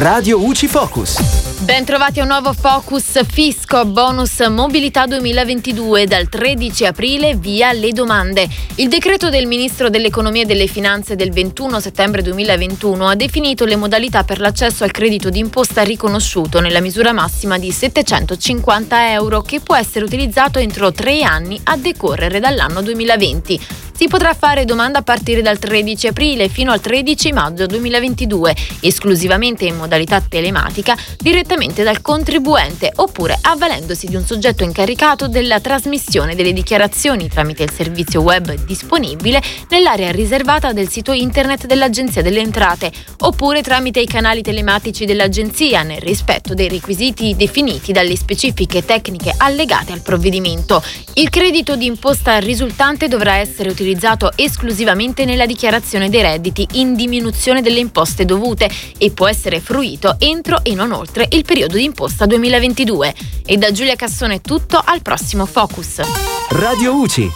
Radio UCI Focus. Ben trovati a un nuovo Focus Fisco Bonus Mobilità 2022 dal 13 aprile via le domande. Il decreto del Ministro dell'Economia e delle Finanze del 21 settembre 2021 ha definito le modalità per l'accesso al credito d'imposta riconosciuto nella misura massima di 750 euro che può essere utilizzato entro tre anni a decorrere dall'anno 2020. Si potrà fare domanda a partire dal 13 aprile fino al 13 maggio 2022, esclusivamente in modalità telematica, direttamente dal contribuente oppure avvalendosi di un soggetto incaricato della trasmissione delle dichiarazioni tramite il servizio web disponibile nell'area riservata del sito internet dell'Agenzia delle Entrate, oppure tramite i canali telematici dell'Agenzia nel rispetto dei requisiti definiti dalle specifiche tecniche allegate al provvedimento. Il credito di imposta risultante dovrà essere utilizzato utilizzato esclusivamente nella dichiarazione dei redditi in diminuzione delle imposte dovute e può essere fruito entro e non oltre il periodo di imposta 2022. E da Giulia Cassone è tutto, al prossimo Focus. Radio UCI,